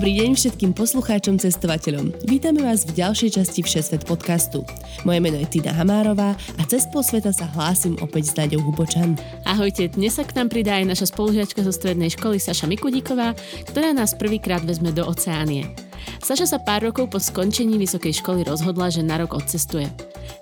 Dobrý deň všetkým poslucháčom, cestovateľom. Vítame vás v ďalšej časti Všesvet podcastu. Moje meno je Tina Hamárová a cez pol sveta sa hlásim opäť s Naďou Hubočan. Ahojte, dnes sa k nám pridá aj naša spolužiačka zo strednej školy Saša Mikudíková, ktorá nás prvýkrát vezme do Oceánie. Saša sa pár rokov po skončení vysokej školy rozhodla, že na rok odcestuje.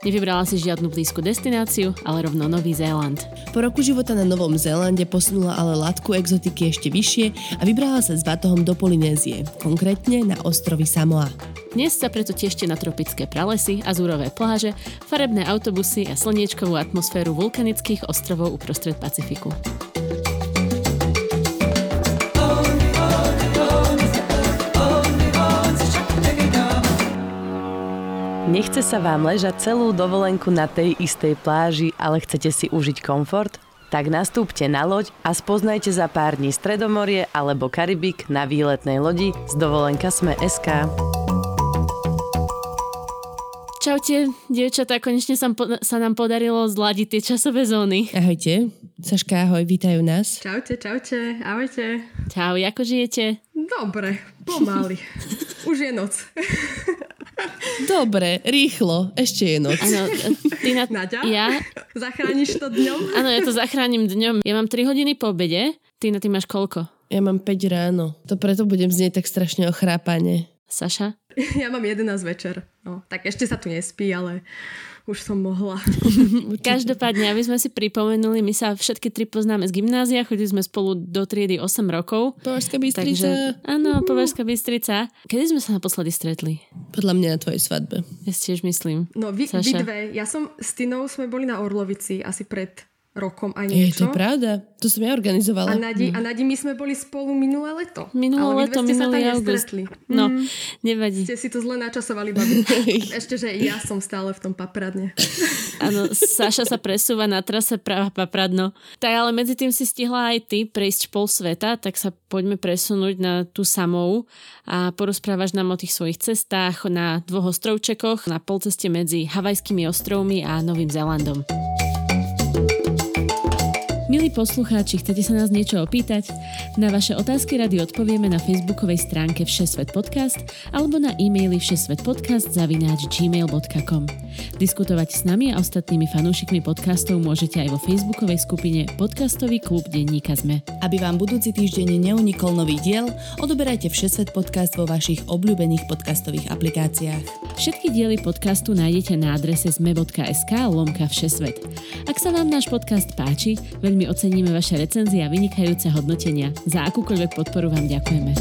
Nevybrala si žiadnu blízku destináciu, ale rovno Nový Zéland. Po roku života na Novom Zélande posunula ale latku exotiky ešte vyššie a vybrala sa s Vatohom do Polynézie, konkrétne na ostrovy Samoa. Dnes sa preto tešte na tropické pralesy, azúrové pláže, farebné autobusy a slniečkovú atmosféru vulkanických ostrovov uprostred Pacifiku. Nechce sa vám ležať celú dovolenku na tej istej pláži, ale chcete si užiť komfort? Tak nastúpte na loď a spoznajte za pár dní Stredomorie alebo Karibik na výletnej lodi z dovolenka Sme SK. Čaute, dievčatá, konečne sa, sa nám podarilo zladiť tie časové zóny. Ahojte, Saška, ahoj, vítajú nás. Čaute, čaute, ahojte. Čau, ako žijete? Dobre, pomaly. Už je noc. Dobre, rýchlo, ešte je noc. Áno, ty na... Naďa? Ja? Zachrániš to dňom? Áno, ja to zachránim dňom. Ja mám 3 hodiny po obede. Ty na ty máš koľko? Ja mám 5 ráno. To preto budem znieť tak strašne ochrápane. Saša? Ja mám 11 večer. No, tak ešte sa tu nespí, ale už som mohla. Každopádne, aby sme si pripomenuli, my sa všetky tri poznáme z gymnázia, chodili sme spolu do triedy 8 rokov. Považská Bystrica. Takže, áno, Považská Bystrica. Kedy sme sa naposledy stretli? Podľa mňa na tvojej svadbe. Ja si tiež myslím. No vy, vy dve, ja som s Tinou, sme boli na Orlovici asi pred rokom a Je, niečo. to je pravda. To som ja organizovala. A Nadi, a Nadi, my sme boli spolu minulé leto. Minulé ale leto, ste sa minulý tam august. nestretli. No, Mm, nevadí. ste si to zle načasovali, babi. Ešte, že ja som stále v tom papradne. Áno, Saša sa presúva na trase práva papradno. Tak ale medzi tým si stihla aj ty prejsť pol sveta, tak sa poďme presunúť na tú samou a porozprávaš nám o tých svojich cestách na dvoch ostrovčekoch na polceste medzi Havajskými ostrovmi a Novým Zélandom. Milí poslucháči, chcete sa nás niečo opýtať? Na vaše otázky rady odpovieme na facebookovej stránke Všesvet podcast alebo na e-maili všesvetpodcast zavináč gmail.com. Diskutovať s nami a ostatnými fanúšikmi podcastov môžete aj vo facebookovej skupine Podcastový klub Denníka Zme. Aby vám budúci týždeň neunikol nový diel, odoberajte Všesvet podcast vo vašich obľúbených podcastových aplikáciách. Všetky diely podcastu nájdete na adrese zme.sk lomka všesvet. Ak sa vám náš podcast páči, veľmi oceníme vaše recenzie a vynikajúce hodnotenia. Za akúkoľvek podporu vám ďakujeme.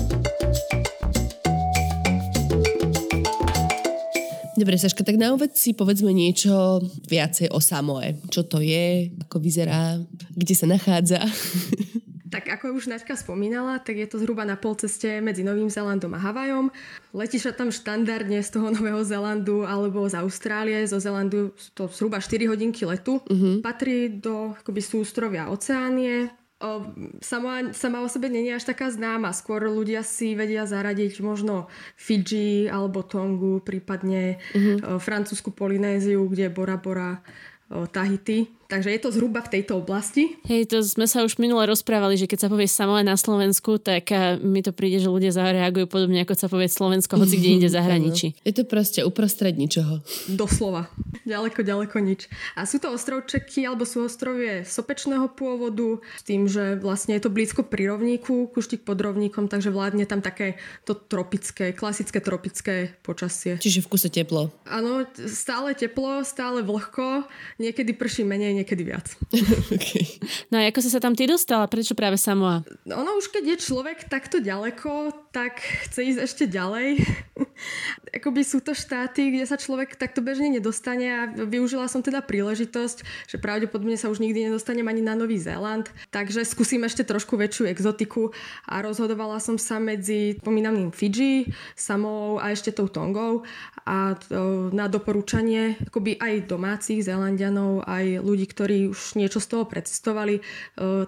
Dobre, Saška, tak na úvod si povedzme niečo viacej o Samoe. Čo to je, ako vyzerá, kde sa nachádza. Tak ako už Naďka spomínala, tak je to zhruba na polceste medzi Novým Zélandom a Havajom. Letíš sa tam štandardne z toho Nového Zélandu alebo z Austrálie. Zo Zélandu sú to zhruba 4 hodinky letu. Uh-huh. Patrí do akoby sústrovia Oceánie. O, sama, sama o sebe je až taká známa. Skôr ľudia si vedia zaradiť možno Fidži alebo Tongu, prípadne uh-huh. o, francúzsku Polynéziu, kde je Bora Bora, o, Tahiti. Takže je to zhruba v tejto oblasti. Hej, to sme sa už minule rozprávali, že keď sa povie Samoa na Slovensku, tak eh, mi to príde, že ľudia zareagujú podobne ako sa povie Slovensko, hoci kde inde zahraničí. Je to proste uprostred ničoho. Doslova. Ďaleko, ďaleko nič. A sú to ostrovčeky, alebo sú ostrovie sopečného pôvodu, s tým, že vlastne je to blízko pri rovníku, kuštík pod rovníkom, takže vládne tam také to tropické, klasické tropické počasie. Čiže v kuse teplo. Áno, stále teplo, stále vlhko, niekedy prší menej, niekedy viac. No a ako si sa tam ty dostala? Prečo práve Samoa? Ono už keď je človek takto ďaleko, tak chce ísť ešte ďalej. Akoby sú to štáty, kde sa človek takto bežne nedostane a využila som teda príležitosť, že pravdepodobne sa už nikdy nedostanem ani na Nový Zéland, takže skúsim ešte trošku väčšiu exotiku a rozhodovala som sa medzi pomínaným Fidži, Samou a ešte tou Tongou a na doporúčanie akoby aj domácich Zélandianov, aj ľudí, ktorí už niečo z toho precestovali,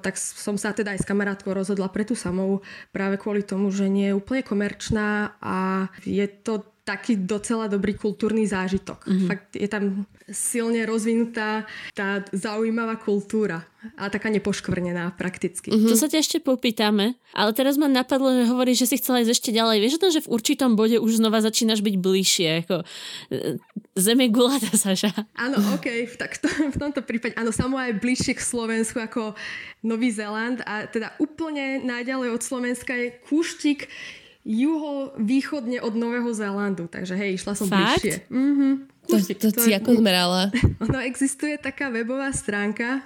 tak som sa teda aj s kamarátkou rozhodla pre tú Samou práve kvôli tomu, že nie je úplne komerčná a je to taký docela dobrý kultúrny zážitok. Mm-hmm. Fakt je tam silne rozvinutá tá zaujímavá kultúra a taká nepoškvrnená prakticky. Mm-hmm. To sa ťa ešte popýtame, ale teraz ma napadlo, že hovoríš, že si chcela ísť ešte ďalej. Vieš to, že v určitom bode už znova začínaš byť bližšie, ako e, zem je gulata, Saša. Áno, ok, tak to, v tomto prípade, áno, samo aj bližšie k Slovensku ako Nový Zéland a teda úplne najďalej od Slovenska je kúštik juho-východne od Nového Zélandu. Takže hej, išla som Fakt? bližšie. Mhm. To, to, to si ako zmerala? Ono existuje taká webová stránka,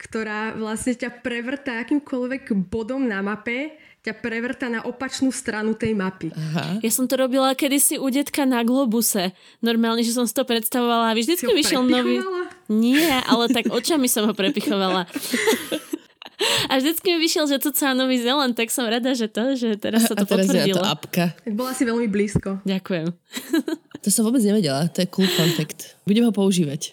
ktorá vlastne ťa prevrta akýmkoľvek bodom na mape, ťa prevrta na opačnú stranu tej mapy. Aha. Ja som to robila kedysi u detka na Globuse. Normálne, že som si to predstavovala a vždycky vyšiel nový... Nie, ale tak očami som ho prepichovala. A vždycky mi vyšiel, že to celá Nový Zeland, tak som rada, že to, že teraz sa to A teraz potvrdilo. to apka. Tak bola si veľmi blízko. Ďakujem. To som vôbec nevedela, to je cool fun fact. Budem ho používať.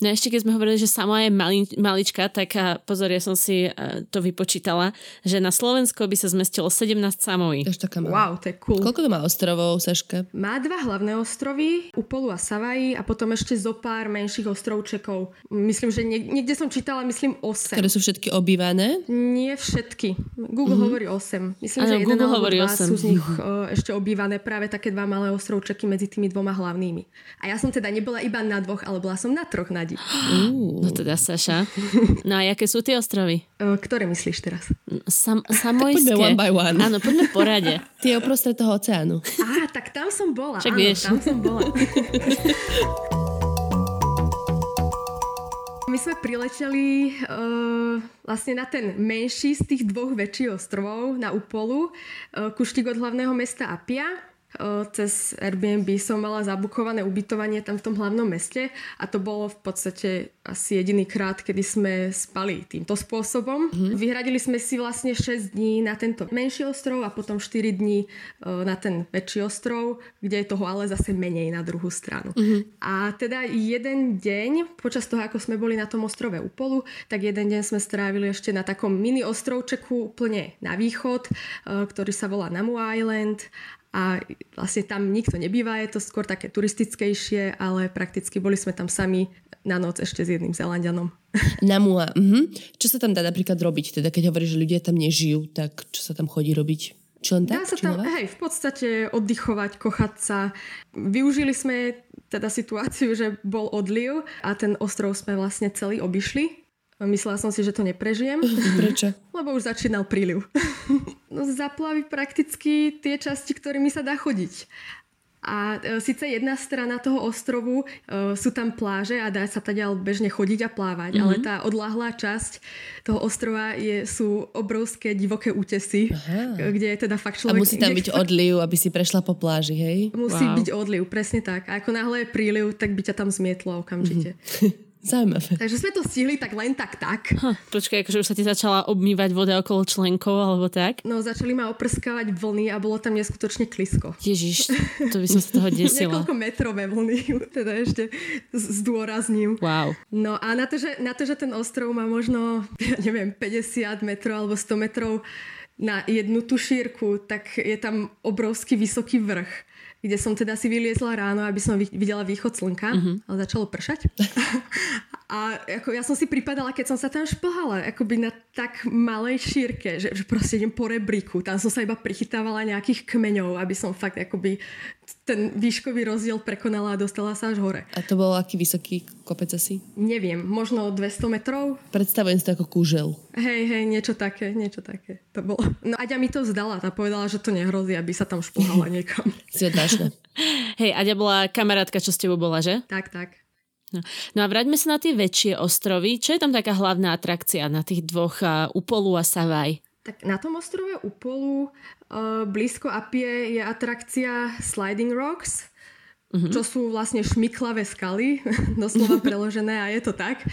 No ešte keď sme hovorili, že sama je mali, malička, tak a pozor, ja som si uh, to vypočítala, že na Slovensko by sa zmestilo 17 samojí. To je taká malá. Wow, to je cool. Koľko to má ostrovov, Saška? Má dva hlavné ostrovy, Upolu a Savaji a potom ešte zo pár menších ostrovčekov. Myslím, že niek- niekde som čítala, myslím 8. Ktoré sú všetky obývané? Nie všetky. Google mm-hmm. hovorí 8. Myslím, Áno, že jeden Google alebo hovorí dva 8. sú z nich uh, ešte obývané práve také dva malé ostrovčeky medzi tými dvoma hlavnými. A ja som teda nebola iba na dvoch, ale bola som na troch nadí. No teda, Saša. No a aké sú tie ostrovy? Uh, ktoré myslíš teraz? Sam, samojské. Poďme one by one. Áno, poďme v porade. Tie uprostred toho oceánu. Á, tak tam som bola. Však Áno, vieš. tam som bola. My sme prileteli uh, vlastne na ten menší z tých dvoch väčších ostrovov, na Upolu, uh, kuštík od hlavného mesta Apia. Uh, cez Airbnb som mala zabukované ubytovanie tam v tom hlavnom meste a to bolo v podstate asi jediný krát, kedy sme spali týmto spôsobom. Mm-hmm. Vyhradili sme si vlastne 6 dní na tento menší ostrov a potom 4 dní uh, na ten väčší ostrov, kde je toho ale zase menej na druhú stranu. Mm-hmm. A teda jeden deň, počas toho, ako sme boli na tom ostrove Upolu, tak jeden deň sme strávili ešte na takom mini ostrovčeku úplne na východ, uh, ktorý sa volá Namu Island a vlastne tam nikto nebýva, je to skôr také turistickejšie, ale prakticky boli sme tam sami na noc ešte s jedným Zelandianom. Namua. Mhm. Čo sa tam dá napríklad robiť? Teda keď hovoríš, že ľudia tam nežijú, tak čo sa tam chodí robiť? Čo len Dá tak? sa tam, chillovať? hej, v podstate oddychovať, kochať sa. Využili sme teda situáciu, že bol odliv a ten ostrov sme vlastne celý obišli. Myslela som si, že to neprežijem, Prečo? lebo už začínal príliv. no zaplavy prakticky tie časti, ktorými sa dá chodiť. A e, síce jedna strana toho ostrovu, e, sú tam pláže a dá sa tadiaľ bežne chodiť a plávať, mm-hmm. ale tá odláhlá časť toho ostrova je, sú obrovské divoké útesy, Aha. e, kde je teda fakt A človek... musí tam byť fakt odliv, aby si prešla po pláži, hej? Musí Wow. byť odliv, presne tak. A ako náhle je príliv, tak by ťa tam zmietlo okamžite. Zaujímavé. Takže sme to stihli tak len tak tak. Ha, počkaj, akože už sa ti začala obmývať voda okolo členkov alebo tak? No začali ma oprskávať vlny a bolo tam neskutočne klisko. Ježiš, to by som sa toho desila. Niekoľko metrové vlny, teda ešte z- zdôrazním. Wow. No a na to, že, na to, že ten ostrov má možno, ja neviem, 50 metrov alebo 100 metrov na jednu tú šírku, tak je tam obrovský vysoký vrch, kde som teda si vyliezla ráno, aby som vi- videla východ slnka, mm-hmm. ale začalo pršať. A ako ja som si pripadala, keď som sa tam šplhala, akoby na tak malej šírke, že, že proste idem po rebríku. Tam som sa iba prichytávala nejakých kmeňov, aby som fakt akoby ten výškový rozdiel prekonala a dostala sa až hore. A to bol aký vysoký kopec asi? Neviem, možno 200 metrov? Predstavujem si to ako kúžel. Hej, hej, niečo také, niečo také. To bolo. No Aďa mi to vzdala, tá povedala, že to nehrozí, aby sa tam šplhala niekam. Si odvážna. Hej, Aďa bola kamarátka, čo s tebou bola, že? tak, tak. No. a vráťme sa na tie väčšie ostrovy. Čo je tam taká hlavná atrakcia na tých dvoch uh, Upolu a Savaj? Tak na tom ostrove Upolu blízko Apie je atrakcia Sliding Rocks, uh-huh. čo sú vlastne šmiklavé skaly, doslova preložené a je to tak,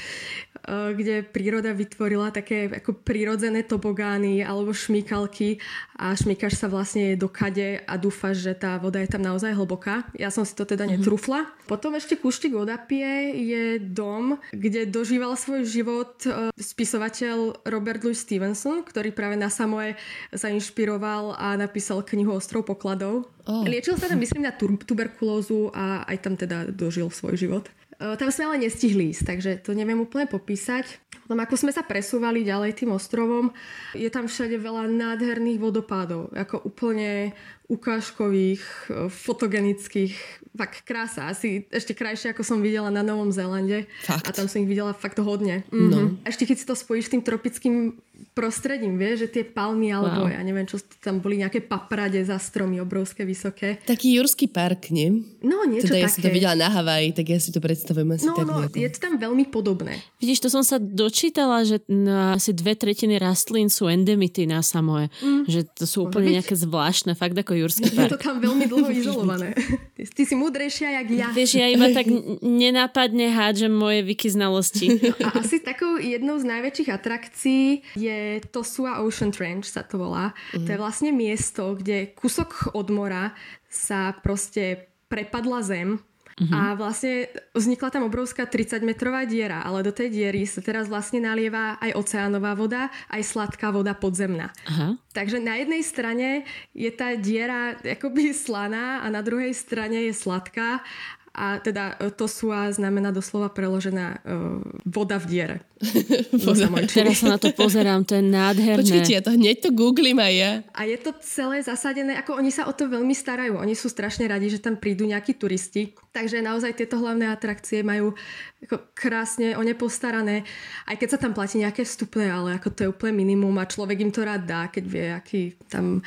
kde príroda vytvorila také ako prírodzené tobogány alebo šmikalky a šmíkaš sa vlastne do kade a dúfaš, že tá voda je tam naozaj hlboká. Ja som si to teda uh-huh. netrúfla. Potom ešte Kuštík od Apie je dom, kde dožíval svoj život eh, spisovateľ Robert Louis Stevenson, ktorý práve na Samoe sa inšpiroval a napísal knihu Ostrov pokladov. Oh. Liečil sa tam, myslím, na tuberkulózu a aj tam teda dožil svoj život. E, tam sme ale nestihli ísť, takže to neviem úplne popísať. Potom ako sme sa presúvali ďalej tým ostrovom, je tam všade veľa nádherných vodopádov, ako úplne ukážkových, e, fotogenických, fakt krása. Asi ešte krajšie, ako som videla na Novom Zélande. Fakt. A tam som ich videla fakt hodne. Mhm. No. Ešte keď si to spojíš s tým tropickým prostredím, vieš, že tie palmy alebo wow. ja neviem, čo tam boli nejaké paprade za stromy obrovské, vysoké. Taký Jurský park, nie? No, niečo teda také. ja som to videla na Havaji, tak ja si to predstavujem asi no, tak No, je to tam veľmi podobné. Vidíš, to som sa dočítala, že na asi dve tretiny rastlín sú endemity na Samoe. Mm. Že to sú úplne nejaké zvláštne, fakt ako Jurský park. Je to tam veľmi dlho izolované. Ty, ty si múdrejšia jak ja. Vieš, ja iba tak nenápadne hádžem moje Wiki znalosti. No a asi takou jednou z najväčších atrakcií je Tosua Ocean Trench sa to volá. Mm. To je vlastne miesto, kde kusok od mora sa proste prepadla zem Mm-hmm. A vlastne vznikla tam obrovská 30-metrová diera, ale do tej diery sa teraz vlastne nalieva aj oceánová voda, aj sladká voda podzemná. Aha. Takže na jednej strane je tá diera akoby slaná a na druhej strane je sladká a teda e, to súa znamená doslova preložená uh, voda v diere. Teraz sa na to pozerám, to je nádherné. Počkajte, ja to hneď to googlím aj ja. A je to celé zasadené, ako oni sa o to veľmi starajú. Oni sú strašne radi, že tam prídu nejakí turisti. Takže naozaj tieto hlavné atrakcie majú ako krásne o ne postarané. Aj keď sa tam platí nejaké vstupné, ale ako to je úplne minimum a človek im to rád dá, keď vie, aký tam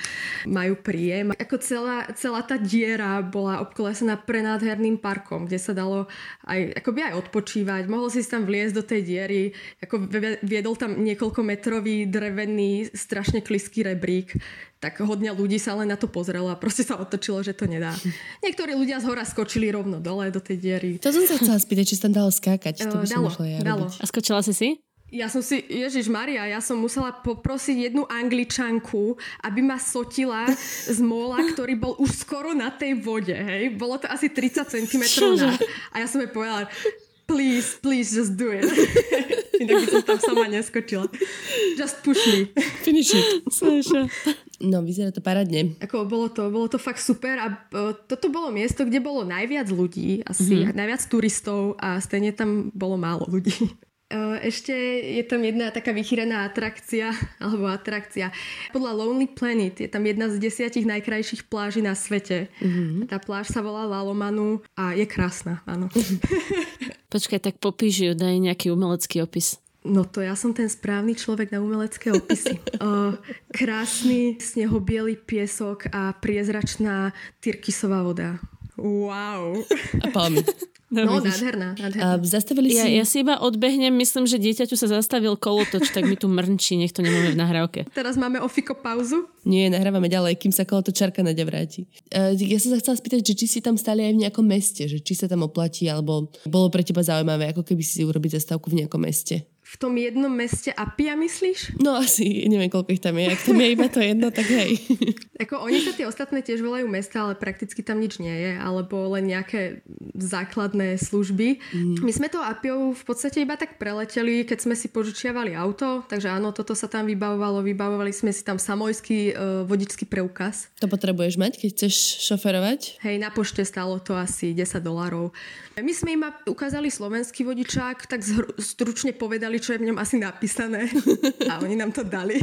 majú príjem. Ako celá, celá tá diera bola obkolesená prenádherným parkom kde sa dalo aj, akoby aj odpočívať. Mohol si tam vliesť do tej diery, ako viedol tam niekoľko metrový drevený, strašne kliský rebrík tak hodne ľudí sa len na to pozrelo a proste sa otočilo, že to nedá. Niektorí ľudia z hora skočili rovno dole do tej diery. To som sa chcela spýtať, či sa tam dalo skákať. To by dalo, som ja dalo. A skočila si si? Ja som si, Ježiš Maria, ja som musela poprosiť jednu angličanku, aby ma sotila z mola, ktorý bol už skoro na tej vode, hej. Bolo to asi 30 cm na. A ja som jej povedala, please, please, just do it. Inak by som tam sama neskočila. Just push me. Finish it. No, vyzerá to parádne. Ako bolo to, bolo to fakt super a uh, toto bolo miesto, kde bolo najviac ľudí, asi mm-hmm. najviac turistov a stejne tam bolo málo ľudí. Ešte je tam jedna taká vychýrená atrakcia, alebo atrakcia. Podľa Lonely Planet je tam jedna z desiatich najkrajších pláží na svete. Mm-hmm. Tá pláž sa volá Lalomanu a je krásna, áno. Počkaj, tak popíš ju, daj nejaký umelecký opis. No to ja som ten správny človek na umelecké opisy. uh, krásny snehobielý piesok a priezračná tyrkisová voda. Wow. A palmy. No, no nádherná, nádherná. A zastavili si... Ja, ja si iba odbehnem, myslím, že dieťaťu sa zastavil kolotoč, tak mi tu mrnčí, nech to nemáme v nahrávke. Teraz máme ofiko pauzu? Nie, nahrávame ďalej, kým sa kolotočárka nadia vráti. Uh, ja som sa chcela spýtať, že či si tam stali aj v nejakom meste, že či sa tam oplatí, alebo bolo pre teba zaujímavé, ako keby si urobiť zastávku v nejakom meste v tom jednom meste Apia, myslíš? No asi, neviem, koľko ich tam je. Ak tam je iba to jedno, tak hej. Ako oni sa tie ostatné tiež volajú mesta, ale prakticky tam nič nie je, alebo len nejaké základné služby. Mm. My sme to Apiou v podstate iba tak preleteli, keď sme si požičiavali auto, takže áno, toto sa tam vybavovalo, vybavovali sme si tam samojský uh, vodičský preukaz. To potrebuješ mať, keď chceš šoferovať? Hej, na pošte stalo to asi 10 dolárov. My sme im ukázali slovenský vodičák, tak stručne povedali, čo je v ňom asi napísané a oni nám to dali.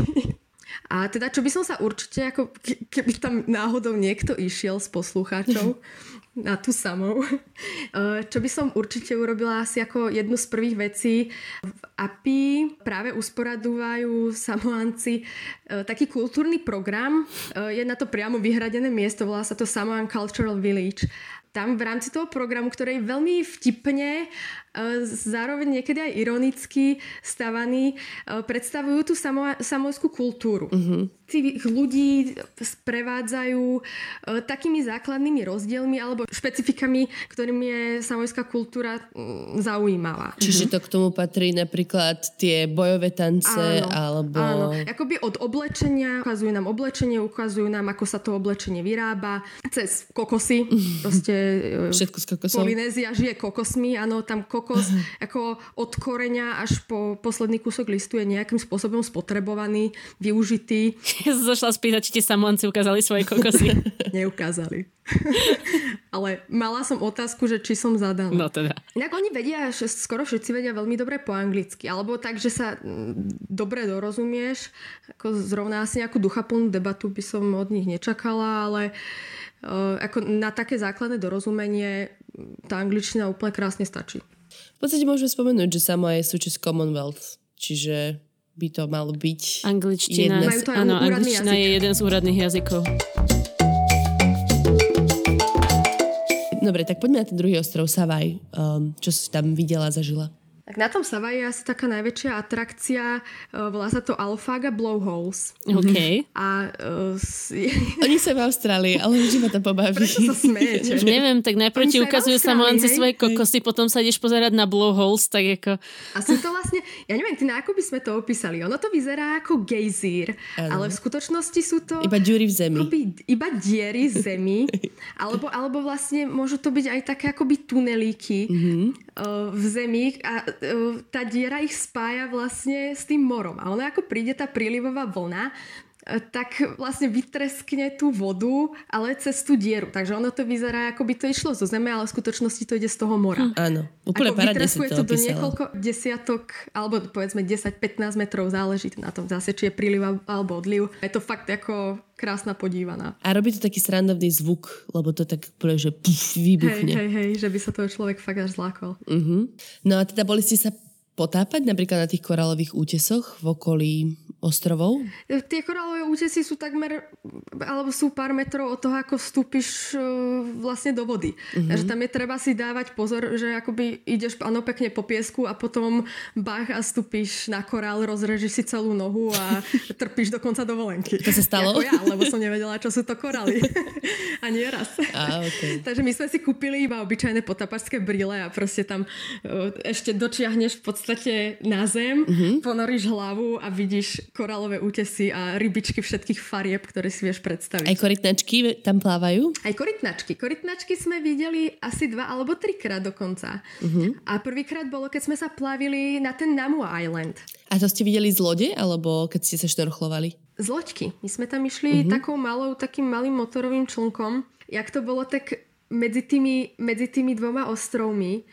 A teda, čo by som sa určite, ako keby tam náhodou niekto išiel z poslucháčov na tú samou, eh, čo by som určite urobila asi ako jednu z prvých vecí. V API práve usporadúvajú samoanci eh, taký kultúrny program. Eh, je na to priamo vyhradené miesto, volá sa to Samoan Cultural Village tam v rámci toho programu, ktorý je veľmi vtipne, zároveň niekedy aj ironicky stavaný, e, predstavujú tú samo, samojskú kultúru. Uh-huh. tých ľudí sprevádzajú e, takými základnými rozdielmi alebo špecifikami, ktorým je samojská kultúra mm, zaujímavá. Čiže to k tomu patrí napríklad tie bojové tance Áno, alebo... Áno, akoby od oblečenia, ukazujú nám oblečenie, ukazujú nám, ako sa to oblečenie vyrába, cez kokosy, proste e, Všetko z kokosov. Polynézia žije kokosmi, áno, tam kokos ako od koreňa až po posledný kúsok listu je nejakým spôsobom spotrebovaný, využitý. Ja som zašla spýtať, či tie samoanci ukázali svoje kokosy. Neukázali. Ale mala som otázku, že či som zadaná. No teda. Inak oni vedia, že skoro všetci vedia veľmi dobre po anglicky, alebo tak, že sa mm, dobre dorozumieš. Ako zrovna asi nejakú duchaplnú debatu by som od nich nečakala, ale uh, ako na také základné dorozumenie mm, tá angličtina úplne krásne stačí. Podstate môžeme spomenúť, že Samoa je súčasť Commonwealth, čiže by to malo byť Angličtina, z... áno, angličtina jazyk. je jeden z úradných jazykov. Dobre, tak poďme na ten druhý ostrov Savaj. Um, čo si tam videla, zažila? Tak na tom Savaji je asi taká najväčšia atrakcia, uh, volá sa to Alfaga Blowholes. OK. A uh, Oni sú v Austrálii, ale vždy ma to pobaví. prečo sa smejete? Už neviem, tak najprv ti v ukazujú samoanci svoje kokosy, potom sa ideš pozerať na blowholes, tak ako... A sú to vlastne, ja neviem, ty ako by sme to opísali. Ono to vyzerá ako gejzír, ale v skutočnosti sú to Iba ďury v zemi. akoby, iba diery z zemi, alebo, alebo vlastne môžu to byť aj také akoby tunelíky mm-hmm. uh, v zemi a tá diera ich spája vlastne s tým morom. A ono ako príde tá prílivová vlna, tak vlastne vytreskne tú vodu, ale cez tú dieru. Takže ono to vyzerá, ako by to išlo zo zeme, ale v skutočnosti to ide z toho mora. Áno, úplne parádne si to to do niekoľko desiatok, alebo povedzme 10-15 metrov, záleží na tom zase, či je príliv alebo odliv. Je to fakt ako krásna podívaná. A robí to taký srandovný zvuk, lebo to tak že puf, Hej, vybuchne. hej, hej, že by sa toho človek fakt až zlákol. Uh-huh. No a teda boli ste sa potápať napríklad na tých korálových útesoch v okolí ostrovov? Tie korálové útesy sú takmer, alebo sú pár metrov od toho, ako vstúpiš e, vlastne do vody. Mm-hmm. Takže tam je treba si dávať pozor, že akoby ideš áno pekne po piesku a potom bach a vstúpiš na korál, rozrežíš si celú nohu a trpíš do konca dovolenky. To sa stalo? Ako ja, lebo som nevedela, čo sú to korály. a nie raz. Á, okay. Takže my sme si kúpili iba obyčajné potapačské brýle a proste tam e, ešte dočiahneš v podstate na zem, mm-hmm. ponoríš hlavu a vidíš korálové útesy a rybičky všetkých farieb, ktoré si vieš predstaviť. Aj korytnačky tam plávajú? Aj korytnačky. Korytnačky sme videli asi dva alebo trikrát dokonca. Uh-huh. A prvýkrát bolo, keď sme sa plavili na ten Namu Island. A to ste videli z lode, alebo keď ste sa šnorchlovali? Z loďky. My sme tam išli uh-huh. takou malou, takým malým motorovým člnkom. Jak to bolo tak medzi tými, medzi tými dvoma ostrovmi,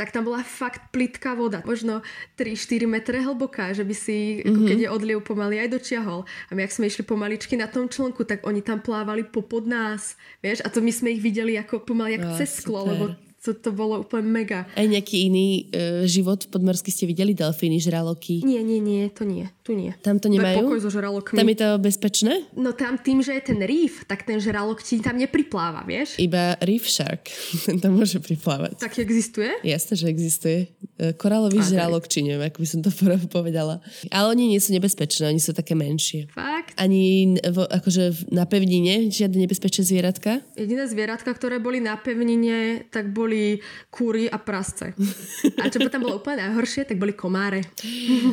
tak tam bola fakt plitká voda. Možno 3-4 metre hlboká, že by si, ako keď je odliv, pomaly aj dočiahol. A my, ak sme išli pomaličky na tom člnku, tak oni tam plávali popod nás. Vieš? A to my sme ich videli ako pomaly ako Á, cez sklo, super. lebo to, to bolo úplne mega. Aj nejaký iný e, život podmorský ste videli? Delfíny, žraloky? Nie, nie, nie, to nie. Tu nie. Tam to To je nemajú? pokoj so žralokmi. Tam je to bezpečné? No tam tým, že je ten reef, tak ten žralok ti tam nepripláva, vieš? Iba reef shark. Ten tam môže priplávať. Tak existuje? Jasné, že existuje. E, Korálový Ok. žralok, či neviem, ako by som to povedala. Ale oni nie sú nebezpečné, oni sú také menšie. Fakt? Ani v, akože na pevnine žiadne nebezpečné zvieratka? Jediné zvieratka, ktoré boli na pevnine, tak boli kúry a prasce. A čo tam bolo úplne najhoršie, tak boli komáre.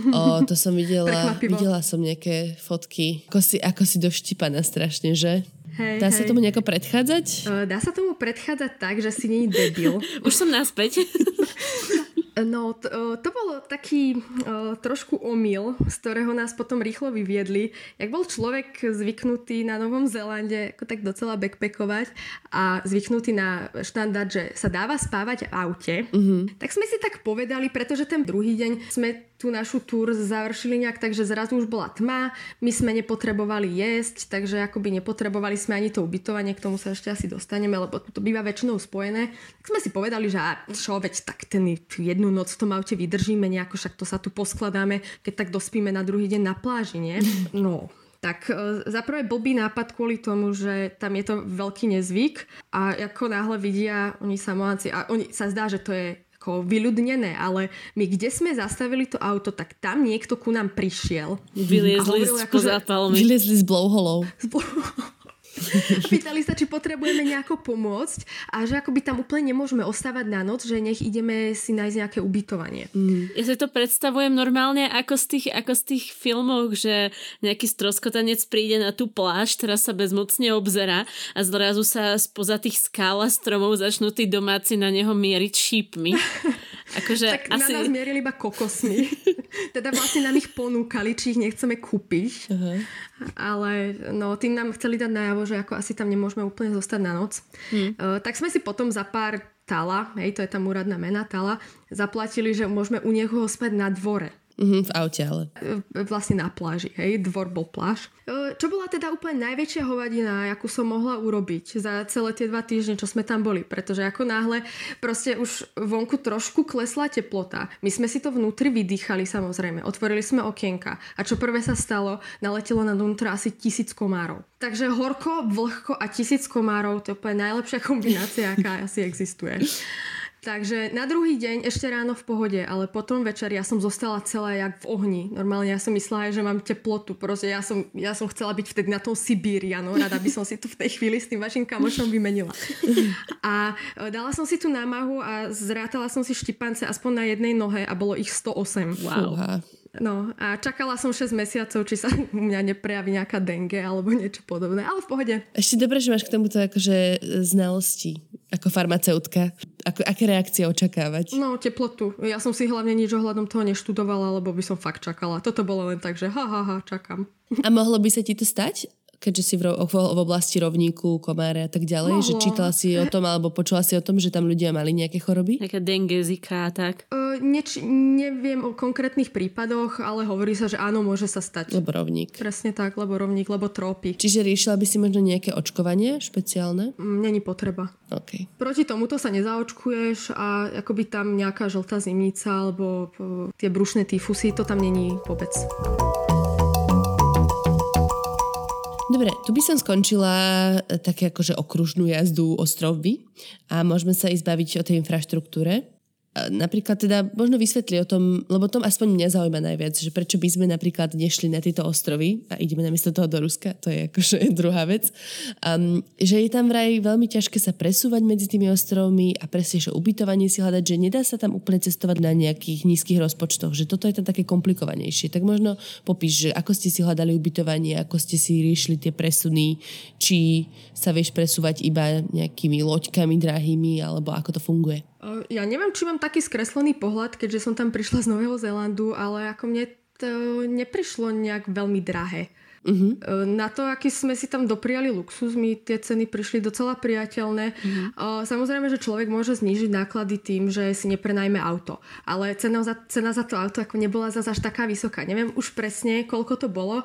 O, to som videla, Prekvapivo. videla som nejaké fotky. Ako si, ako si doštípaná strašne, že? Hej, Dá sa hej. tomu nejako predchádzať? E, Dá sa tomu predchádzať tak, že si není debil. Už som naspäť. No, to, to bolo taký uh, trošku omyl, z ktorého nás potom rýchlo vyviedli. Jak bol človek zvyknutý na Novom Zélande ako tak docela backpackovať a zvyknutý na štandard, že sa dáva spávať v aute, mm-hmm. tak sme si tak povedali, pretože ten druhý deň sme tú našu túr završili nejak tak, že zrazu už bola tma, my sme nepotrebovali jesť, takže akoby nepotrebovali sme ani to ubytovanie, k tomu sa ešte asi dostaneme, lebo to býva väčšinou spojené. Tak sme si povedali, že a čo, veď tak ten jednu noc v tom aute vydržíme nejako, však to sa tu poskladáme, keď tak dospíme na druhý deň na pláži, nie? No, tak e, za prvé blbý nápad kvôli tomu, že tam je to veľký nezvyk a ako náhle vidia oni samoánci, a oni sa zdá, že to je ako vyľudnené, ale my kde sme zastavili to auto, tak tam niekto ku nám prišiel. Vyliezli z akože-. Vyliezli z blouholou. Pýtali sa, či potrebujeme nejako pomôcť a že akoby tam úplne nemôžeme ostávať na noc, že nech ideme si nájsť nejaké ubytovanie. Ja si to predstavujem normálne ako z tých, ako z tých filmov, že nejaký stroskotanec príde na tú pláž, teraz sa bezmocne obzerá a zrazu sa spoza tých skál a stromov začnú tí domáci na neho mieriť šípmi. Akože Tak na asi... nás mierili iba kokosmi. teda vlastne nám ich ponúkali, či ich nechceme kúpiť. Aha. Ale no, tým nám chceli dať najavo, že ako asi tam nemôžeme úplne zostať na noc. Hmm. Uh, tak sme si potom za pár tala, hej, to je tam úradná mena tala, zaplatili, že môžeme u niekoho spať na dvore. Mhm, v aute ale. E, vlastne na pláži, hej, dvor bol pláž. E, Čo bola teda úplne najväčšia hovadina, akú som mohla urobiť za celé tie dva týždne, čo sme tam boli, pretože ako náhle proste už vonku trošku klesla teplota. My sme si to vnútri vydýchali samozrejme, otvorili sme okienka a čo prvé sa stalo, naletelo na vnútra asi tisíc komárov. Takže horko, vlhko a tisíc komárov, to je úplne najlepšia kombinácia, aká asi existuje. Takže na druhý deň ešte ráno v pohode, ale potom večer ja som zostala celá jak v ohni. Normálne ja som myslela, že mám teplotu. Proste ja som, ja som chcela byť vtedy na tom Sibíri, áno, rada by som si tu v tej chvíli s tým vašim kamošom vymenila. A e, dala som si tú námahu a zrátala som si štipance aspoň na jednej nohe a bolo ich 108. Wow. No a čakala som 6 mesiacov, či sa u mňa neprejaví nejaká dengue alebo niečo podobné, ale v pohode. Ešte dobre, že máš k tomuto akože znalosti ako farmaceutka. Ako, aké reakcie očakávať? No, teplotu. Ja som si hlavne nič ohľadom toho neštudovala, lebo by som fakt čakala. Toto bolo len tak, že ha, ha, ha, čakám. A mohlo by sa ti to stať? Keďže si v, ro- v, oblasti rovníku, komáre a tak ďalej, že Mohlo. čítala si o tom alebo počula si o tom, že tam ľudia mali nejaké choroby? Nejaká dengue, zika a tak. Uh, neč- neviem o konkrétnych prípadoch, ale hovorí sa, že áno, môže sa stať. Lebo rovník. Presne tak, lebo rovník, lebo trópy. Čiže riešila by si možno nejaké očkovanie špeciálne? Mm, Není potreba. OK. Proti tomuto sa nezaočkuješ a akoby tam nejaká žltá zimnica alebo uh, tie brušné tyfusy, to tam není vôbec. Dobre, tu by som skončila e, také akože okružnú jazdu ostrovby a môžeme sa ísť baviť o tej infraštruktúre. Napríklad teda možno vysvetli o tom, lebo tom aspoň mňa zaujíma najviac, že prečo by sme napríklad nešli na tieto ostrovy a ideme namiesto toho do Ruska, to je akože druhá vec. Um, že je tam vraj veľmi ťažké sa presúvať medzi tými ostrovmi a presne, že ubytovanie si hľadať, že nedá sa tam úplne cestovať na nejakých nízkych rozpočtoch, že toto je tam také komplikovanejšie. Tak možno popíš, že ako ste si hľadali ubytovanie, ako ste si riešili tie presuny, či sa vieš presúvať iba nejakými loďkami drahými, alebo ako to funguje. Uh, Ja neviem, či mám taký skreslený pohľad, keďže som tam prišla z Nového Zélandu, ale ako mne to neprišlo nejak veľmi drahé. Uh-huh. Na to, aký sme si tam dopriali luxus, mi tie ceny prišli docela priateľné. Uh-huh. Samozrejme, že človek môže znížiť náklady tým, že si neprenajme auto. Ale cena za, cena za to auto ako nebola zase až taká vysoká. Neviem už presne, koľko to bolo,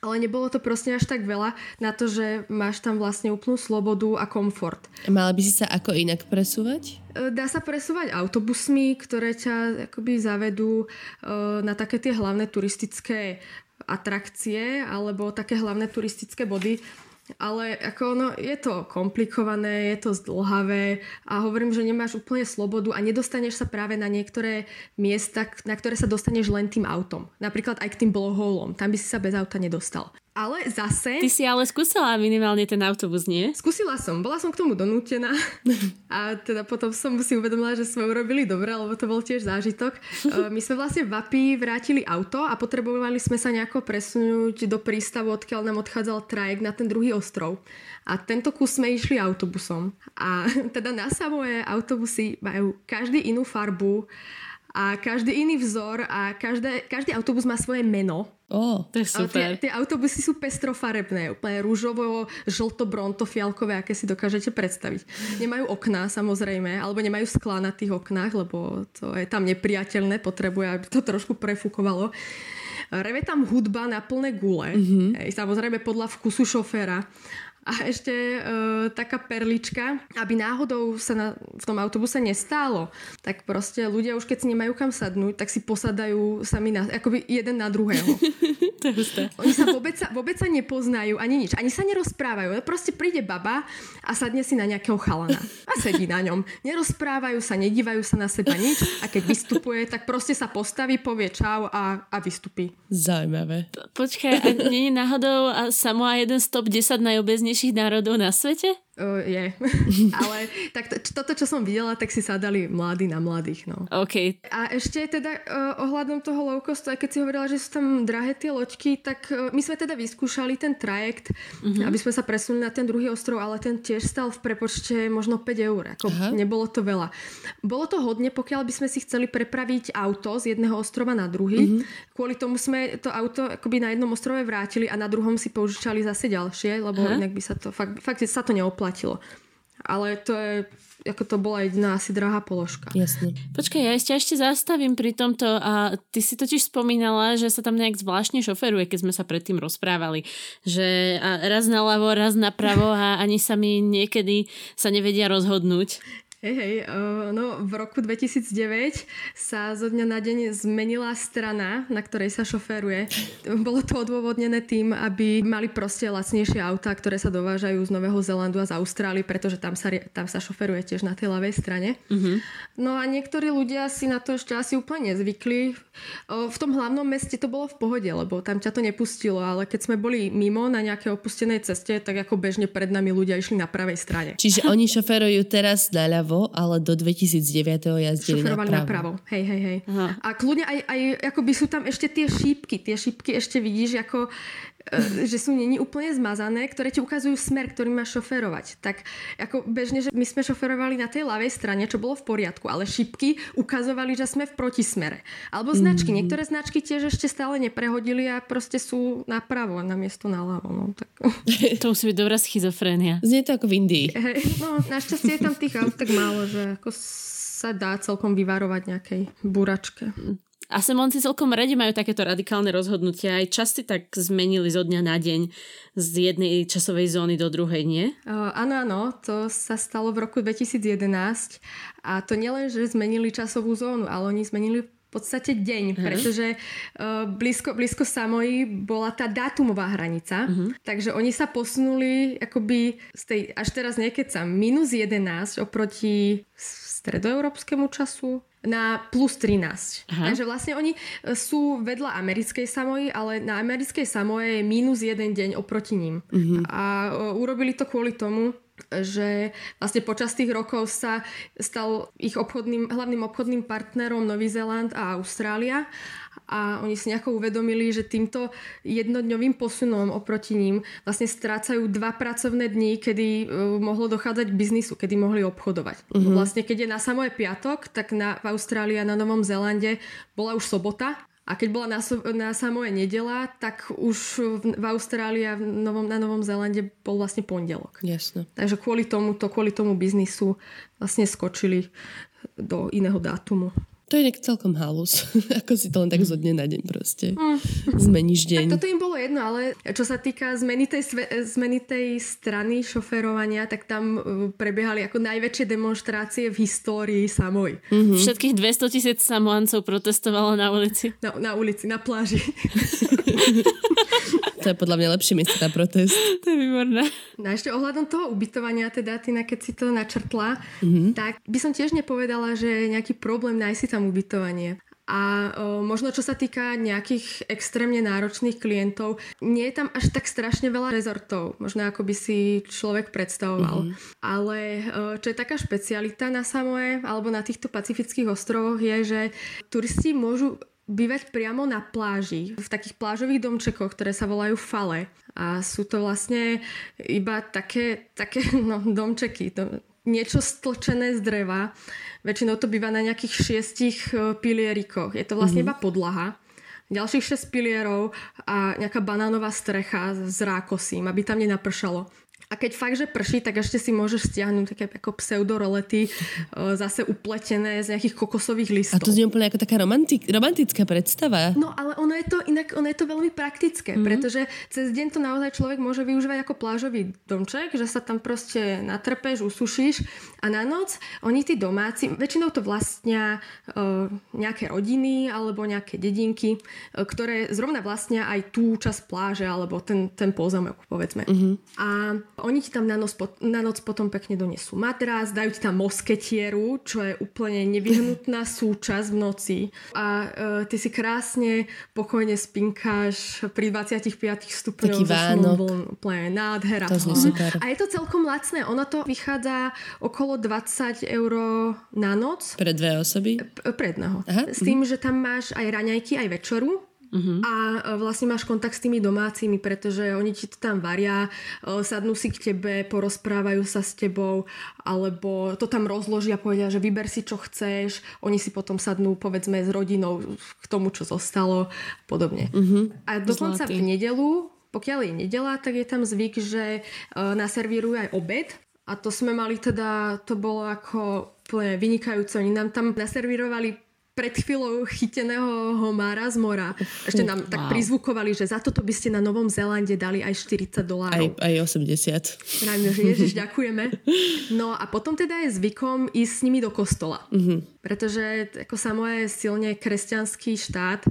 ale nebolo to proste až tak veľa na to, že máš tam vlastne úplnú slobodu a komfort. Mala by si sa ako inak presúvať? E, Dá sa presúvať autobusmi, ktoré ťa akoby zavedú e, na také tie hlavné turistické atrakcie alebo také hlavné turistické body. Ale ako ono, je to komplikované, je to zdlhavé a hovorím, že nemáš úplne slobodu a nedostaneš sa práve na niektoré miesta, na ktoré sa dostaneš len tým autom. Napríklad aj k tým blowholom. Tam by si sa bez auta nedostal. Ale zase... Ty si ale skúsala minimálne ten autobus, nie? Skúsila som, bola som k tomu donútená a teda potom som si uvedomila, že sme urobili dobre, lebo to bol tiež zážitok. E, My sme vlastne v Api vrátili auto a potrebovali sme sa nejako presunúť do prístavu, odkiaľ nám odchádzal trajek na ten druhý ostrov. A tento kus sme išli autobusom. A teda na samé autobusy majú každý inú farbu a každý iný vzor a každé, každý autobus má svoje meno. Ó, To je super. Tie, tie autobusy sú pestrofarebné, úplne rúžovo, žlto, bronto, fialkové, aké si dokážete predstaviť. Nemajú okná samozrejme, alebo nemajú sklá na tých oknách, lebo to je tam nepriateľné, potrebuje, aby to trošku prefúkovalo. Reve tam hudba na plné gule, mm-hmm. samozrejme podľa vkusu šoféra. A ešte e, taká perlička, aby náhodou sa na, v tom autobuse nestálo, tak proste ľudia už keď si nemajú kam sadnúť, tak si posadajú sami na, akoby jeden na druhého. to je husté. Oni sa vôbec, sa vôbec sa nepoznajú, ani nič. Ani sa nerozprávajú. Proste príde baba a sadne si na nejakého chalana. A sedí na ňom. Nerozprávajú sa, nedívajú sa na seba nič. A keď vystupuje, tak proste sa postaví, povie čau a, a vystupí. Zaujímavé. Počkaj, a nie je náhodou Samoa jeden z top 10 najobeznejších národov na svete? Uh, je. Ale tak to, toto, čo som videla, tak si sadali mladí na mladých. No. OK. A ešte teda uh, ohľadom toho low costu, aj keď si hovorila, že sú tam drahé tie loďky, tak uh, my sme teda vyskúšali ten trajekt, uh-huh. aby sme sa presunuli na ten druhý ostrov, ale ten tiež stal v prepočte možno 5 eur. Ako uh-huh. Nebolo to veľa. Bolo to hodne, pokiaľ by sme si chceli prepraviť auto z jedného ostrova na druhý. Uh-huh. Kvôli tomu sme to auto akoby na jednom ostrove vrátili a na druhom si použičali zase ďalšie, lebo uh-huh. inak by sa to fakt, fakt sa to neoplatilo platilo. Ale to je, ako to bola jediná asi drahá položka. Jasne. Počkaj, ja ešte ešte zastavím pri tomto a ty si totiž spomínala, že sa tam nejak zvláštne šoferuje, keď sme sa predtým rozprávali. Že raz na ľavo, raz na pravo a ani sa mi niekedy sa nevedia rozhodnúť. Hej, hej, uh, no v roku 2009 sa zo dňa na deň zmenila strana, na ktorej sa šoferuje. Bolo to odôvodnené tým, aby mali proste lacnejšie autá, ktoré sa dovážajú z Nového Zelandu a z Austrálie, pretože tam sa, tam sa šoferuje tiež na tej ľavej strane. Uh-huh. No a niektorí ľudia si na to ešte asi úplne nezvykli. Uh, v tom hlavnom meste to bolo v pohode, lebo tam ťa to nepustilo, ale keď sme boli mimo na nejakej opustenej ceste, tak ako bežne pred nami ľudia išli na pravej strane. Čiže oni šoferujú teraz naľavo napravo, ale do 2009 jazdili Šoferovali napravo. napravo. Hej, hej, hej. Aha. A kľudne aj, aj akoby sú tam ešte tie šípky. Tie šípky ešte vidíš, ako že sú není úplne zmazané, ktoré ti ukazujú smer, ktorý máš šoferovať. Tak ako bežne, že my sme šoferovali na tej ľavej strane, čo bolo v poriadku, ale šipky ukazovali, že sme v protismere. Alebo značky. Mm. Niektoré značky tiež ešte stále neprehodili a proste sú napravo namiesto naľavo. No, tak. To musí byť dobrá schizofrénia. Znie to ako v Indii. Hey, no, našťastie je tam tých aut tak málo, že ako sa dá celkom vyvarovať nejakej buračke. A Semonci celkom radi majú takéto radikálne rozhodnutia. Aj časti tak zmenili zo dňa na deň z jednej časovej zóny do druhej, nie? Uh, áno, áno, to sa stalo v roku 2011 a to nielen, že zmenili časovú zónu, ale oni zmenili v podstate deň, uh-huh. pretože uh, blízko, blízko Samoji bola tá dátumová hranica, uh-huh. takže oni sa posunuli akoby z tej, až teraz niekedy sa minus 11 oproti stredoeurópskemu času na plus 13. Aha. Takže vlastne oni sú vedľa americkej Samoji, ale na americkej Samoje je minus jeden deň oproti ním. Uh-huh. A uh, urobili to kvôli tomu, že vlastne počas tých rokov sa stal ich obchodným, hlavným obchodným partnerom Nový Zéland a Austrália a oni si nejako uvedomili, že týmto jednodňovým posunom oproti ním vlastne strácajú dva pracovné dní, kedy uh, mohlo dochádzať k biznisu, kedy mohli obchodovať. Uh-huh. Vlastne keď je na samé piatok, tak na, v Austrálii a na Novom Zélande bola už sobota a keď bola na, na samoje nedela, tak už v, v Austrálii a v Novom, na Novom Zélande bol vlastne pondelok. Jasne. Takže kvôli tomu, to, kvôli tomu biznisu vlastne skočili do iného dátumu. To je nejak celkom halus. Ako si to len tak zo dne na deň proste. Mm. Zmeníš deň. Tak toto im bolo jedno, ale čo sa týka zmeny tej, zmeny tej strany šoférovania, tak tam uh, prebiehali ako najväčšie demonstrácie v histórii samoj. Mm-hmm. Všetkých 200 tisíc samoancov protestovalo na ulici. Na, na ulici, na pláži. To je podľa mňa lepšie miesto na protest. To je výborné. No a ešte ohľadom toho ubytovania, teda Tina, keď si to načrtla, mm-hmm. tak by som tiež nepovedala, že je nejaký problém nájsť si tam ubytovanie. A o, možno čo sa týka nejakých extrémne náročných klientov, nie je tam až tak strašne veľa rezortov, možno ako by si človek predstavoval. Mm-hmm. Ale o, čo je taká špecialita na Samoe alebo na týchto pacifických ostrovoch je, že turisti môžu bývať priamo na pláži, v takých plážových domčekoch, ktoré sa volajú fale. A sú to vlastne iba také, také no, domčeky, to, niečo stĺčené z dreva. Väčšinou to býva na nejakých šiestich e, pilierikoch. Je to vlastne mm-hmm. iba podlaha. Ďalších 6 pilierov a nejaká banánová strecha s rákosím, aby tam nenapršalo. A keď fakt, že prší, tak ešte si môžeš stiahnuť také ako pseudorolety e, zase upletené z nejakých kokosových listov. A to je úplne ako taká romantik, romantická predstava. No ale ono je to inak, ono je to veľmi praktické, mm-hmm. pretože cez deň to naozaj človek môže využívať ako plážový domček, že sa tam proste natrpeš, usušíš a na noc oni tí domáci, väčšinou to vlastnia uh, nejaké rodiny alebo nejaké dedinky, uh, ktoré zrovna vlastnia aj tú časť pláže alebo ten, ten pozemok, povedzme. Mm-hmm. A oni ti tam na noc, na noc potom pekne donesú matrás, dajú ti tam mosketieru, čo je úplne nevyhnutná súčasť v noci. A uh, ty si krásne, pokojne spinkáš pri 25 stupňoch. Taký Vánok. Úplne nádhera. To super. A je to celkom lacné. Ono to vychádza okolo 20 eur na noc. Pre dve osoby? P- pre jedného. Aha. S tým, mm-hmm. že tam máš aj raňajky, aj večeru Uh-huh. A e, vlastne máš kontakt s tými domácimi, pretože oni ti to tam varia, e, sadnú si k tebe, porozprávajú sa s tebou, alebo to tam rozložia, povedia, že vyber si, čo chceš, oni si potom sadnú, povedzme, s rodinou k tomu, čo zostalo, podobne. Uh-huh. A dokonca Zlatý. v nedelu, pokiaľ je nedela, tak je tam zvyk, že uh, naservírujú aj obed, a to sme mali teda, to bolo ako úplne vynikajúce. Oni nám tam naservírovali pred chvíľou chyteného homára z mora. Ešte nám wow. tak prizvukovali, že za toto by ste na Novom Zélande dali aj 40 dolárov. Aj, aj 80. Pravím, že ježiš, ďakujeme. No a potom teda je zvykom ísť s nimi do kostola. Uh-huh. Pretože ako Samoa je silne kresťanský štát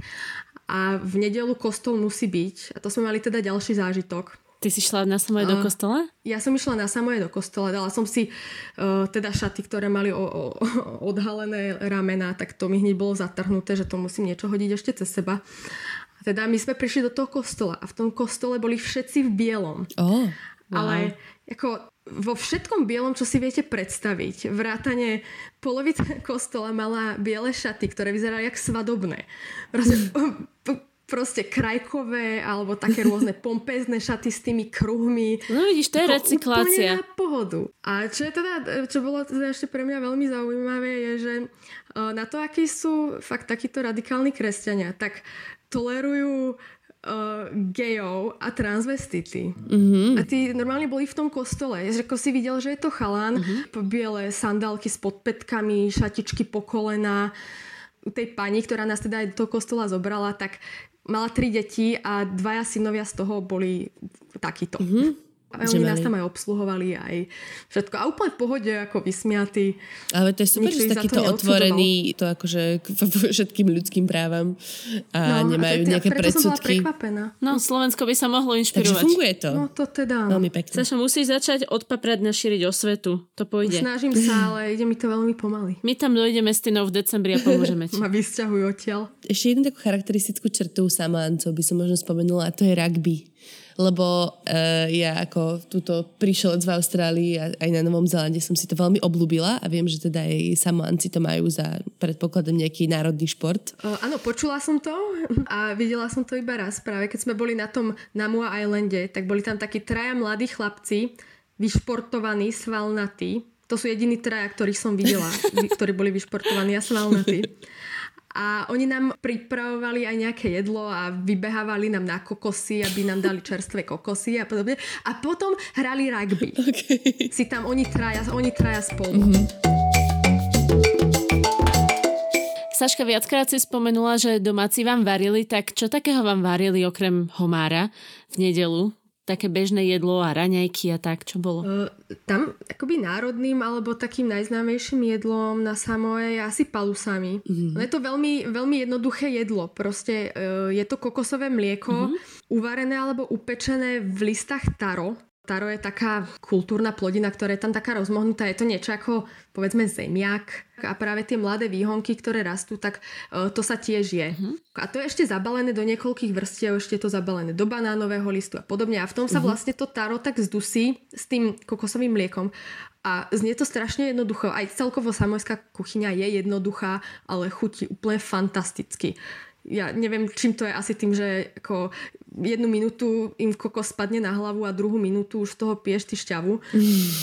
a v nedelu kostol musí byť. A to sme mali teda ďalší zážitok. Ty si šla na samoje do kostola? Ja som išla na samoje do kostola. Dala som si uh, teda šaty, ktoré mali o, o, odhalené ramena, tak to mi hneď bolo zatrhnuté, že to musím niečo hodiť ešte cez seba. A teda my sme prišli do toho kostola a v tom kostole boli všetci v bielom. Oh, wow. Ale ako vo všetkom bielom, čo si viete predstaviť. Vrátane polovica kostola mala biele šaty, ktoré vyzerali jak svadobné. Proste, proste krajkové alebo také rôzne pompezné šaty s tými kruhmi. No vidíš, to je recyklácia. na pohodu. A čo je teda, čo bolo teda ešte pre mňa veľmi zaujímavé, je, že e, na to, akí sú fakt takíto radikálni kresťania, tak tolerujú uh, gejov a transvestity. Mm-hmm. A tí normálne boli v tom kostole. Ako si videl, že je to chalán, mm-hmm. biele sandálky s podpetkami, šatičky po kolena. U tej pani, ktorá nás teda aj do toho kostola zobrala, tak mala tri deti a dvaja synovia z toho boli takíto. Mm-hmm. A oni nás tam aj obsluhovali aj všetko. A úplne v pohode, ako vysmiatí. Ale to je super, že takýto otvorený to akože k všetkým ľudským právam a no, nemajú a to, nejaké predsudky. Som bola prekvapená. No, Slovensko by sa mohlo inšpirovať. Takže funguje to. No to teda. Veľmi pekne. Saša, musíš začať odpaprať na šíriť osvetu. To pôjde. Snažím sa, ale ide mi to veľmi pomaly. My tam dojdeme s v decembri a pomôžeme ti. Ma vysťahujú odtiaľ. Ešte jednu takú charakteristickú črtu samáncov by som možno spomenula a to je rugby lebo uh, ja ako túto prišiel z Austrálii a aj na Novom Zelande som si to veľmi oblúbila a viem, že teda aj samoanci to majú za predpokladom nejaký národný šport. Uh, áno, počula som to a videla som to iba raz práve, keď sme boli na tom Namua Islande, tak boli tam takí traja mladí chlapci, vyšportovaní, svalnatí. To sú jediní traja, ktorých som videla, ktorí boli vyšportovaní a svalnatí a oni nám pripravovali aj nejaké jedlo a vybehávali nám na kokosy, aby nám dali čerstvé kokosy a podobne. A potom hrali rugby. Okay. Si tam oni traja, oni traja spolu. Mm-hmm. Saška, viackrát si spomenula, že domáci vám varili, tak čo takého vám varili okrem homára v nedelu? Také bežné jedlo a raňajky a tak, čo bolo? Uh, tam akoby národným alebo takým najznámejším jedlom na Samoe je asi palusami. Uh-huh. Je to veľmi, veľmi jednoduché jedlo. Proste uh, je to kokosové mlieko, uh-huh. uvarené alebo upečené v listách taro Taro je taká kultúrna plodina, ktorá je tam taká rozmohnutá. Je to niečo ako, povedzme, zemiak. A práve tie mladé výhonky, ktoré rastú, tak uh, to sa tiež je. Uh-huh. A to je ešte zabalené do niekoľkých vrstiev, ešte to zabalené do banánového listu a podobne. A v tom sa uh-huh. vlastne to taro tak zdusí s tým kokosovým mliekom. A znie to strašne jednoducho. Aj celkovo samojská kuchyňa je jednoduchá, ale chutí úplne fantasticky ja neviem, čím to je asi tým, že ako jednu minútu im kokos spadne na hlavu a druhú minútu už z toho piješ ty šťavu.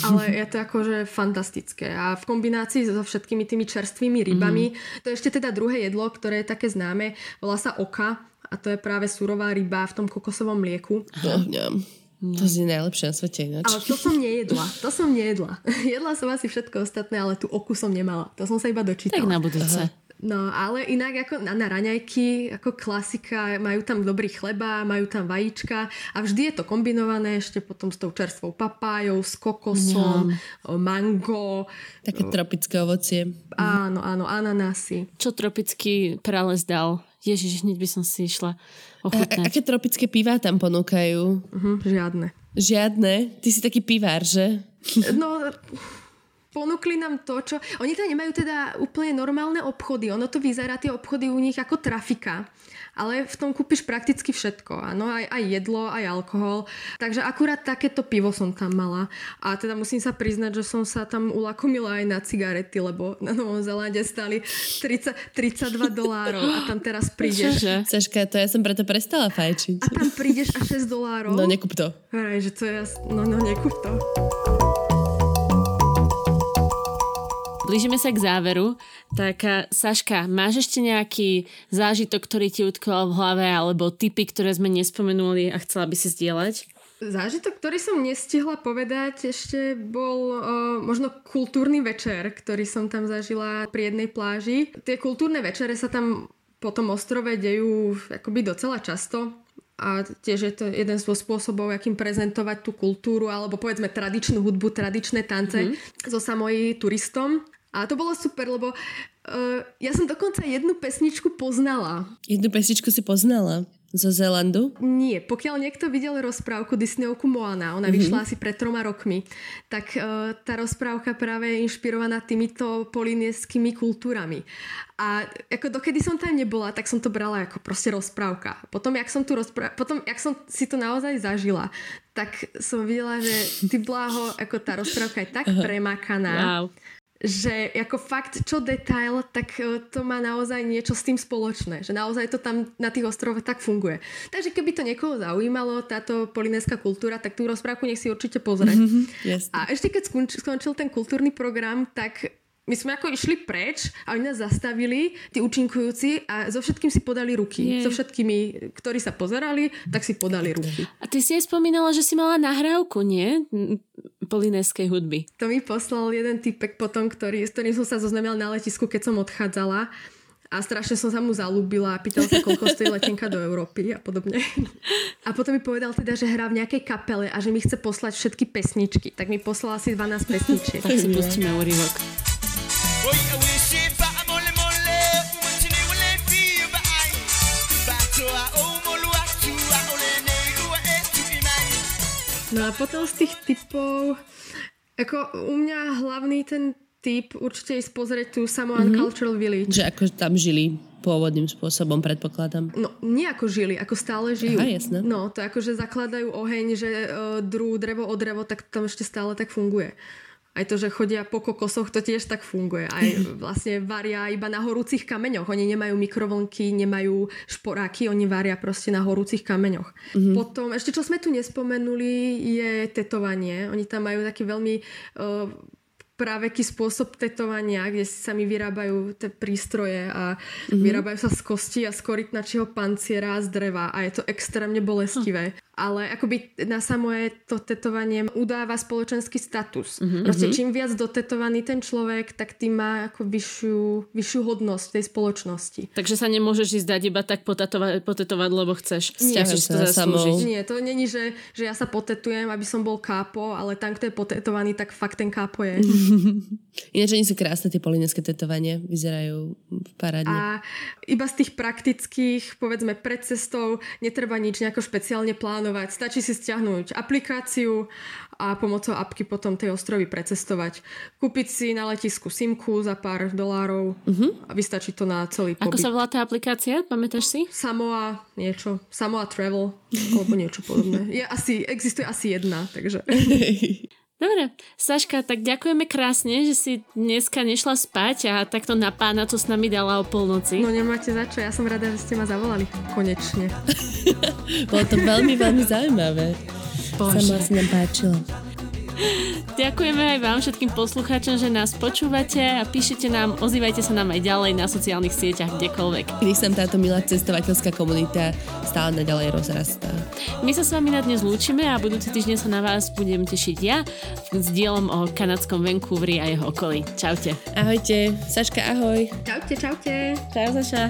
Ale je to akože fantastické. A v kombinácii so všetkými tými čerstvými rybami, mm. to je ešte teda druhé jedlo, ktoré je také známe, volá sa oka a to je práve surová ryba v tom kokosovom mlieku. Oh, To je najlepšie na svete ináč. Ale to som nejedla. To som nejedla. Jedla som asi všetko ostatné, ale tú oku som nemala. To som sa iba dočítala. Tak na budúce. Aha. No, ale inak ako na, na raňajky, ako klasika, majú tam dobrý chleba, majú tam vajíčka a vždy je to kombinované ešte potom s tou čerstvou papájou, s kokosom, Mňam. mango. Také tropické ovocie. Áno, áno, ananásy. Čo tropický prales dal? Ježiš, hneď by som si išla ochutnať. A, aké tropické pivá tam ponúkajú? Uh-huh, žiadne. Žiadne? Ty si taký pivár, že? No, ponúkli nám to, čo... Oni tam nemajú teda úplne normálne obchody. Ono to vyzerá, tie obchody u nich ako trafika. Ale v tom kúpiš prakticky všetko. Áno, aj, aj jedlo, aj alkohol. Takže akurát takéto pivo som tam mala. A teda musím sa priznať, že som sa tam ulakomila aj na cigarety, lebo na Novom Zelande stali 30, 32 dolárov a tam teraz prídeš. Čože? Saška, to ja som preto prestala fajčiť. A tam prídeš a 6 dolárov. No nekúp to. Hej, že to je... No, no nekúp to. Blížime sa k záveru, tak eh, Saška, máš ešte nejaký zážitok, ktorý ti utkol v hlave, alebo typy, ktoré sme nespomenuli a chcela by si zdieľať? Zážitok, ktorý som nestihla povedať, ešte bol o, možno kultúrny večer, ktorý som tam zažila pri jednej pláži. Tie kultúrne večere sa tam po tom ostrove dejú akoby docela často a tiež je to jeden z spôsobov, akým prezentovať tú kultúru alebo povedzme tradičnú hudbu, tradičné tance mm. so samoj turistom. A to bolo super, lebo uh, ja som dokonca jednu pesničku poznala. Jednu pesničku si poznala? Zo Zelandu? Nie, pokiaľ niekto videl rozprávku Disneyovku Moana, ona mm-hmm. vyšla asi pred troma rokmi, tak uh, tá rozprávka práve je inšpirovaná týmito polinéskými kultúrami. A ako dokedy som tam nebola, tak som to brala ako proste rozprávka. Potom, jak som, tu rozpráv... Potom, jak som si to naozaj zažila, tak som videla, že ty bláho, ako tá rozprávka je tak premakaná. Wow že ako fakt, čo detail, tak e, to má naozaj niečo s tým spoločné. Že naozaj to tam na tých ostrovoch tak funguje. Takže keby to niekoho zaujímalo, táto polinéská kultúra, tak tú rozprávku nech si určite pozrie. yes. A ešte keď skončil ten kultúrny program, tak my sme ako išli preč a oni nás zastavili, tí účinkujúci a so všetkým si podali ruky. Nie. So všetkými, ktorí sa pozerali, tak si podali ruky. A ty si aj spomínala, že si mala nahrávku, nie? Polinéskej hudby. To mi poslal jeden typek potom, ktorý, s ktorým som sa zoznamila na letisku, keď som odchádzala a strašne som sa mu zalúbila a pýtal sa, koľko stojí letenka do Európy a podobne. A potom mi povedal teda, že hrá v nejakej kapele a že mi chce poslať všetky pesničky. Tak mi poslal asi 12 pesničiek. tak si pustíme úryvok. No a potom z tých typov, ako u mňa hlavný ten typ určite ísť pozrieť tú Samoan mm-hmm. Cultural Village. Že ako tam žili pôvodným spôsobom, predpokladám. No, nie ako žili, ako stále žijú. Aha, jasné. No, to ako, že zakladajú oheň, že uh, drú drevo o drevo, tak tam ešte stále tak funguje. Aj to, že chodia po kokosoch, to tiež tak funguje. Aj vlastne varia iba na horúcich kameňoch. Oni nemajú mikrovlnky, nemajú šporáky, oni varia proste na horúcich kameňoch. Mm-hmm. Potom, ešte čo sme tu nespomenuli, je tetovanie. Oni tam majú taký veľmi uh, práveký spôsob tetovania, kde si sami vyrábajú tie prístroje a mm-hmm. vyrábajú sa z kosti a z korytnačieho panciera a z dreva a je to extrémne bolestivé. Ale akoby na samé to tetovanie udáva spoločenský status. Mm-hmm. Proste čím viac dotetovaný ten človek, tak tým má ako vyššiu, vyššiu hodnosť tej spoločnosti. Takže sa nemôžeš ísť dať iba tak potetovať, potetovať lebo chceš. Nie, to zaslúžiť. Nie, to není, že, že ja sa potetujem, aby som bol kápo, ale tam, kto je potetovaný, tak fakt ten kápo je. Ináč oni sú krásne tie polineské tetovanie, vyzerajú parádne. A iba z tých praktických, povedzme, pred cestou netreba nič nejako špeciálne plánovať plánovať. Stačí si stiahnuť aplikáciu a pomocou apky potom tej ostrovy precestovať. Kúpiť si na letisku simku za pár dolárov uh-huh. a vystačí to na celý pobyt. Ako sa volá tá aplikácia? Pamätáš si? Samoa niečo. Samoa Travel alebo niečo podobné. Je asi, existuje asi jedna, takže... Dobre, Saška, tak ďakujeme krásne, že si dneska nešla spať a takto na pána to s nami dala o polnoci. No nemáte za čo, ja som rada, že ste ma zavolali. Konečne. Bolo to veľmi, veľmi zaujímavé. Bože. Sa nám páčilo. Ďakujeme aj vám všetkým poslucháčom, že nás počúvate a píšete nám, ozývajte sa nám aj ďalej na sociálnych sieťach, kdekoľvek. Nech sa táto milá cestovateľská komunita stále naďalej rozrastá. My sa s vami na dnes lúčime a budúci týždeň sa na vás budem tešiť ja s dielom o kanadskom Vancouveri a jeho okolí. Čaute. Ahojte. Saška, ahoj. Čaute, čaute. Čau, Saša.